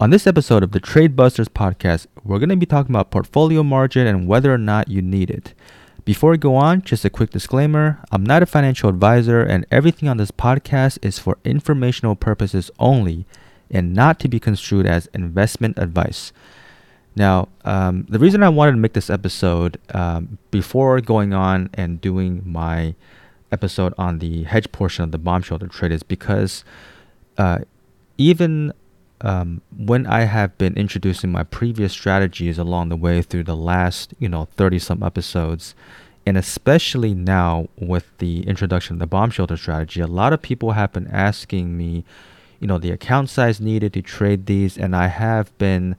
On this episode of the Trade Busters podcast, we're going to be talking about portfolio margin and whether or not you need it. Before we go on, just a quick disclaimer I'm not a financial advisor, and everything on this podcast is for informational purposes only and not to be construed as investment advice. Now, um, the reason I wanted to make this episode um, before going on and doing my episode on the hedge portion of the bomb shelter trade is because uh, even um, when I have been introducing my previous strategies along the way through the last, you know, 30 some episodes, and especially now with the introduction of the bomb shelter strategy, a lot of people have been asking me, you know, the account size needed to trade these, and I have been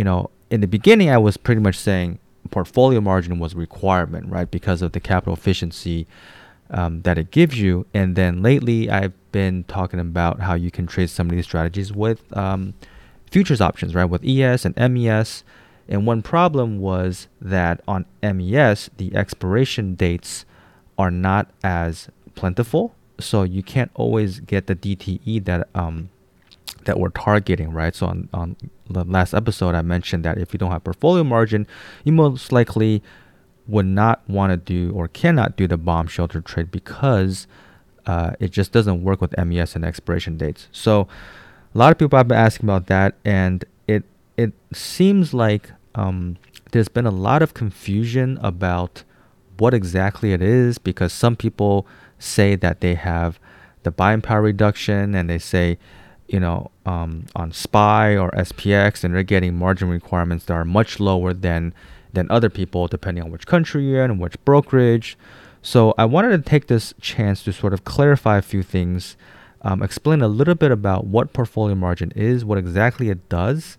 you know, in the beginning, I was pretty much saying portfolio margin was requirement, right, because of the capital efficiency um, that it gives you. And then lately, I've been talking about how you can trade some of these strategies with um, futures options, right, with ES and MES. And one problem was that on MES, the expiration dates are not as plentiful. So you can't always get the DTE that um, that we're targeting, right? So on, on the last episode, I mentioned that if you don't have portfolio margin, you most likely would not want to do or cannot do the bomb shelter trade because uh, it just doesn't work with MES and expiration dates. So a lot of people have been asking about that, and it it seems like um, there's been a lot of confusion about what exactly it is because some people say that they have the buying power reduction and they say you know, um, on SPY or SPX, and they're getting margin requirements that are much lower than than other people, depending on which country you're in which brokerage. So I wanted to take this chance to sort of clarify a few things, um, explain a little bit about what portfolio margin is, what exactly it does,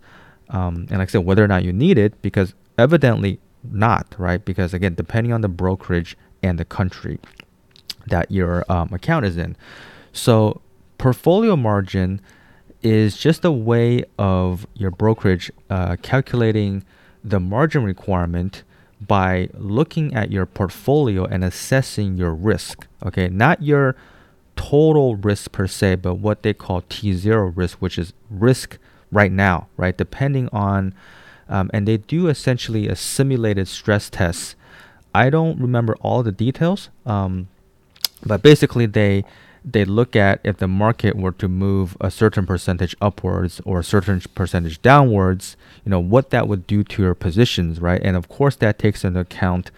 um, and like I said, whether or not you need it, because evidently not, right? Because again, depending on the brokerage and the country that your um, account is in. So portfolio margin is just a way of your brokerage uh, calculating the margin requirement by looking at your portfolio and assessing your risk. Okay, not your total risk per se, but what they call T0 risk, which is risk right now, right? Depending on, um, and they do essentially a simulated stress test. I don't remember all the details, um, but basically they they look at if the market were to move a certain percentage upwards or a certain percentage downwards, you know, what that would do to your positions, right? And of course, that takes into account,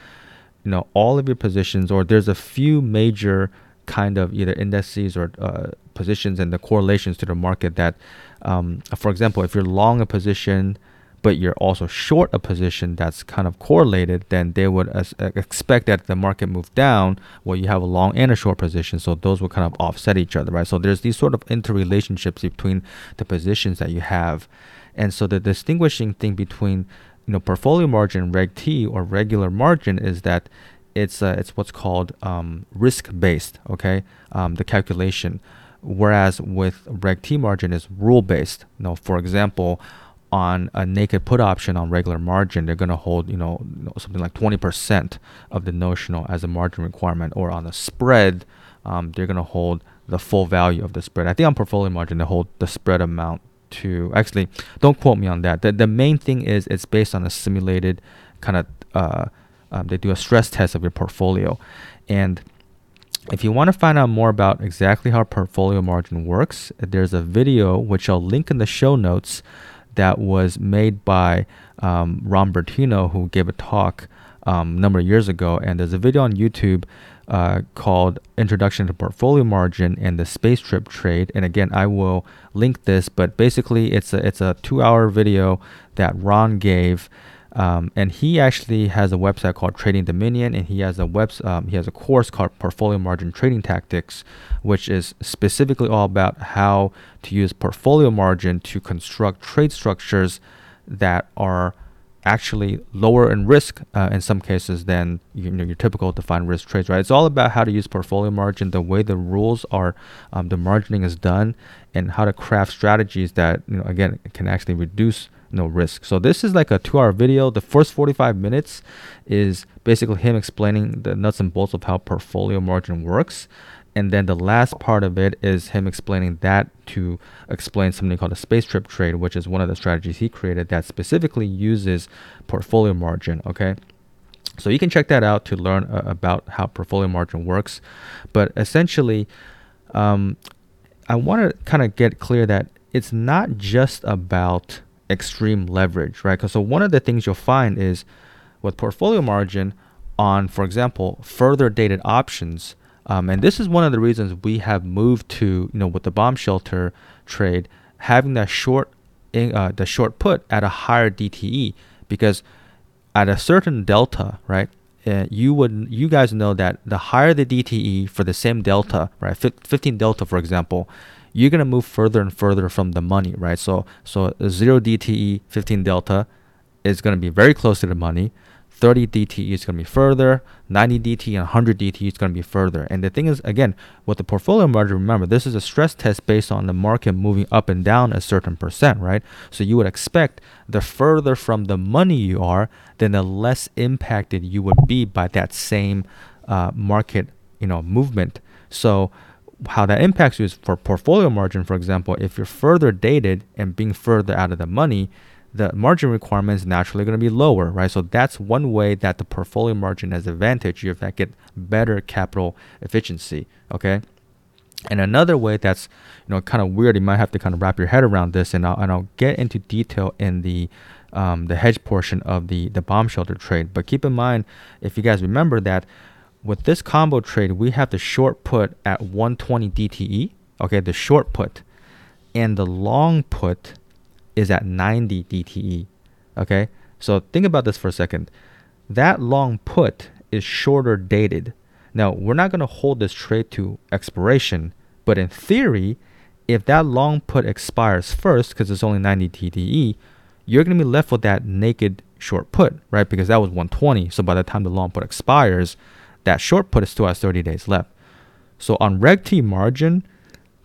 you know, all of your positions, or there's a few major kind of either indices or uh, positions and the correlations to the market that, um, for example, if you're long a position, but you're also short a position that's kind of correlated, then they would as, uh, expect that the market move down, well, you have a long and a short position, so those will kind of offset each other, right? So there's these sort of interrelationships between the positions that you have, and so the distinguishing thing between you know portfolio margin, reg T, or regular margin is that it's uh, it's what's called um, risk based, okay, um, the calculation. Whereas with reg T margin is rule based. You know, for example, on a naked put option on regular margin, they're going to hold, you know, something like 20% of the notional as a margin requirement, or on a spread, um, they're going to hold the full value of the spread. I think on portfolio margin, they hold the spread amount to actually, don't quote me on that. The, the main thing is it's based on a simulated kind of, uh, um, they do a stress test of your portfolio. And if you want to find out more about exactly how portfolio margin works, there's a video which I'll link in the show notes that was made by um, Ron Bertino, who gave a talk um, a number of years ago. And there's a video on YouTube uh, called Introduction to Portfolio Margin and the Space Trip Trade. And again, I will link this, but basically, it's a, it's a two hour video that Ron gave. Um, and he actually has a website called Trading Dominion, and he has a web um, he has a course called Portfolio Margin Trading Tactics, which is specifically all about how to use portfolio margin to construct trade structures that are actually lower in risk uh, in some cases than you know, your typical defined risk trades. Right? It's all about how to use portfolio margin, the way the rules are, um, the margining is done, and how to craft strategies that you know again can actually reduce no risk. So this is like a two hour video. The first 45 minutes is basically him explaining the nuts and bolts of how portfolio margin works. And then the last part of it is him explaining that to explain something called a space trip trade, which is one of the strategies he created that specifically uses portfolio margin. Okay. So you can check that out to learn uh, about how portfolio margin works. But essentially, um, I want to kind of get clear that it's not just about extreme leverage, right? Because so one of the things you'll find is with portfolio margin on, for example, further dated options. Um, and this is one of the reasons we have moved to, you know, with the bomb shelter trade, having that short, uh, the short put at a higher DTE, because at a certain delta, right? Uh, you would you guys know that the higher the DTE for the same delta, right? 15 delta, for example, you're gonna move further and further from the money, right? So so zero DTE, 15 delta, is gonna be very close to the money. 30 DTE is going to be further, 90 DTE and 100 DTE is going to be further. And the thing is, again, with the portfolio margin, remember, this is a stress test based on the market moving up and down a certain percent, right? So you would expect the further from the money you are, then the less impacted you would be by that same uh, market, you know, movement. So how that impacts you is for portfolio margin, for example, if you're further dated and being further out of the money, the margin requirement is naturally going to be lower, right? So that's one way that the portfolio margin has advantage. You in fact get better capital efficiency, okay? And another way that's you know kind of weird, you might have to kind of wrap your head around this, and I'll, and I'll get into detail in the um, the hedge portion of the the bomb shelter trade. But keep in mind, if you guys remember that with this combo trade, we have the short put at 120 DTE, okay, the short put, and the long put is at 90 DTE. Okay, so think about this for a second. That long put is shorter dated. Now, we're not going to hold this trade to expiration, but in theory, if that long put expires first because it's only 90 DTE, you're going to be left with that naked short put, right? Because that was 120. So by the time the long put expires, that short put still has 30 days left. So on Reg T margin,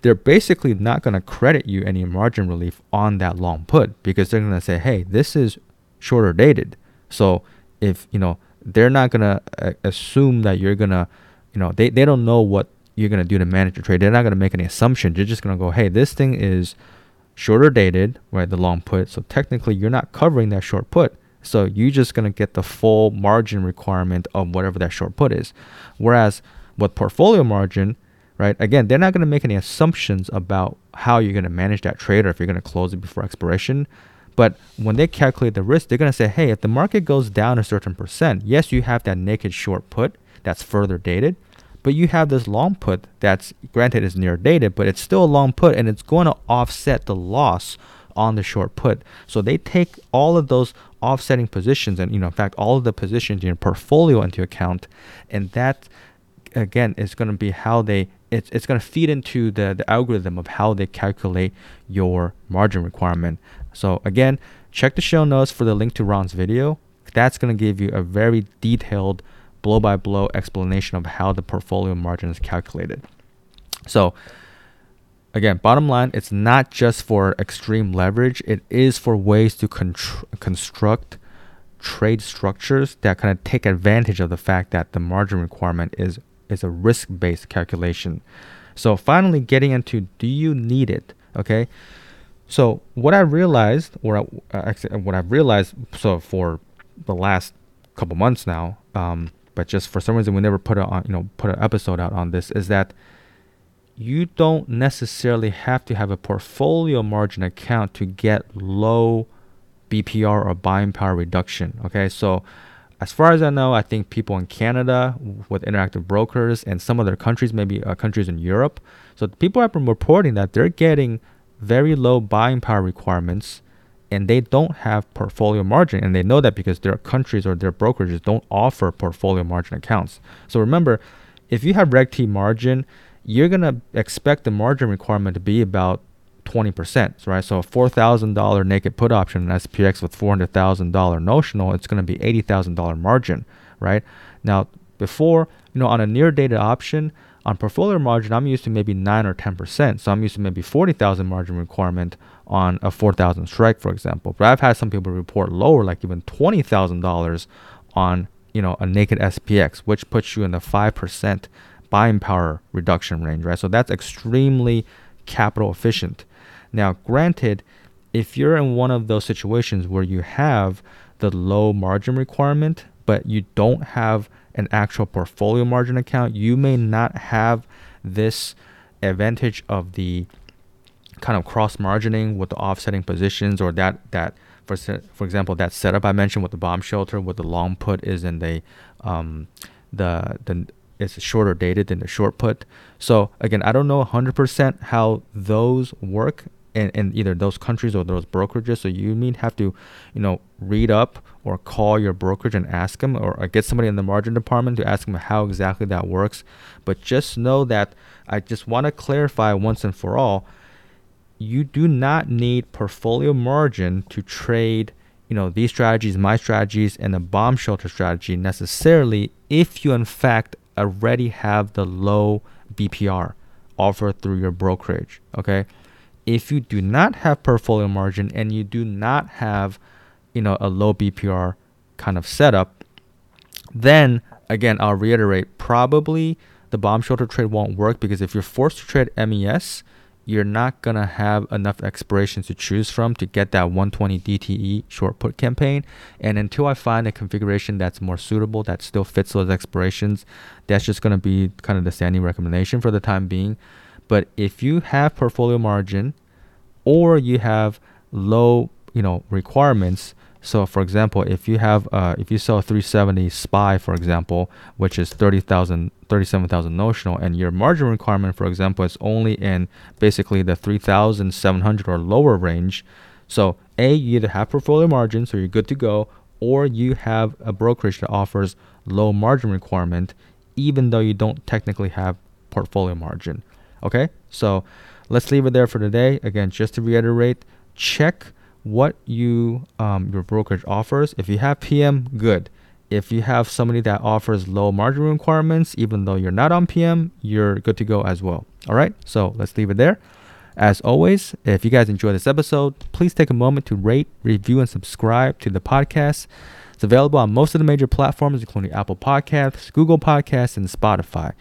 they're basically not going to credit you any margin relief on that long put because they're going to say, hey, this is shorter dated. So if, you know, they're not going to uh, assume that you're going to, you know, they, they don't know what you're going to do to manage your trade. They're not going to make any assumptions. You're just going to go, hey, this thing is shorter dated, right? The long put. So technically, you're not covering that short put. So you're just going to get the full margin requirement of whatever that short put is. Whereas with portfolio margin, right? Again, they're not going to make any assumptions about how you're going to manage that trade or if you're going to close it before expiration. But when they calculate the risk, they're going to say, hey, if the market goes down a certain percent, yes, you have that naked short put that's further dated, but you have this long put that's granted is near dated, but it's still a long put and it's going to offset the loss on the short put. So they take all of those offsetting positions and you know in fact all of the positions in your portfolio into account and that again is going to be how they it's, it's going to feed into the, the algorithm of how they calculate your margin requirement. So again, check the show notes for the link to Ron's video. That's going to give you a very detailed blow by blow explanation of how the portfolio margin is calculated. So again, bottom line, it's not just for extreme leverage. It is for ways to construct trade structures that kind of take advantage of the fact that the margin requirement is is a risk based calculation. So finally, getting into do you need it? Okay. So what I realized, or actually what I've realized, so for the last couple months now, um, but just for some reason we never put a you know put an episode out on this, is that you don't necessarily have to have a portfolio margin account to get low BPR or buying power reduction. Okay, so as far as I know, I think people in Canada with interactive brokers and some other countries, maybe uh, countries in Europe, so people have been reporting that they're getting very low buying power requirements and they don't have portfolio margin and they know that because their countries or their brokerages don't offer portfolio margin accounts. So remember, if you have Reg T margin, you're going to expect the margin requirement to be about 20%, right? So a $4,000 naked put option in SPX with $400,000 notional, it's going to be $80,000 margin, right? Now, before, you know, on a near dated option, on portfolio margin, I'm used to maybe 9 or 10%. So I'm used to maybe 40,000 margin requirement on a 4,000 strike, for example. But I've had some people report lower, like even $20,000 on, you know, a naked SPX, which puts you in the 5% buying power reduction range, right? So that's extremely capital efficient. Now, granted, if you're in one of those situations where you have the low margin requirement, but you don't have an actual portfolio margin account, you may not have this advantage of the kind of cross margining with the offsetting positions or that that for for example that setup I mentioned with the bomb shelter with the long put is in the um the the it's shorter dated than the short put. So again, I don't know 100% how those work in, in either those countries or those brokerages. So you may have to, you know, read up or call your brokerage and ask them or, or get somebody in the margin department to ask them how exactly that works. But just know that I just want to clarify once and for all you do not need portfolio margin to trade you know these strategies my strategies and the bomb shelter strategy necessarily if you in fact already have the low bpr offered through your brokerage okay? If you do not have portfolio margin and you do not have you know a low bpr kind of setup then again i'll reiterate probably the bomb shelter trade won't work because if you're forced to trade mes you're not gonna have enough expirations to choose from to get that 120 DTE short put campaign. And until I find a configuration that's more suitable that still fits those expirations, that's just gonna be kind of the standing recommendation for the time being. But if you have portfolio margin or you have low, you know, requirements, so for example, if you have uh, if you sell 370 SPY, for example, which is 30,000, 37,000 notional, and your margin requirement, for example, is only in basically the 3,700 or lower range. So A, you either have portfolio margin, so you're good to go, or you have a brokerage that offers low margin requirement, even though you don't technically have portfolio margin. Okay, so let's leave it there for today. Again, just to reiterate, check what you um, your brokerage offers. If you have PM, good. If you have somebody that offers low margin requirements, even though you're not on PM, you're good to go as well. All right, so let's leave it there. As always, if you guys enjoyed this episode, please take a moment to rate, review, and subscribe to the podcast. It's available on most of the major platforms, including Apple Podcasts, Google Podcasts, and Spotify.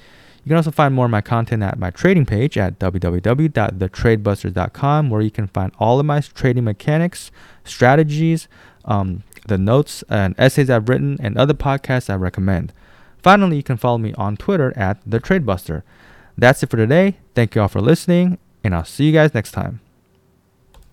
You can also find more of my content at my trading page at www.thetradebusters.com, where you can find all of my trading mechanics, strategies, um, the notes and essays I've written, and other podcasts I recommend. Finally, you can follow me on Twitter at the Tradebuster. That's it for today. Thank you all for listening, and I'll see you guys next time.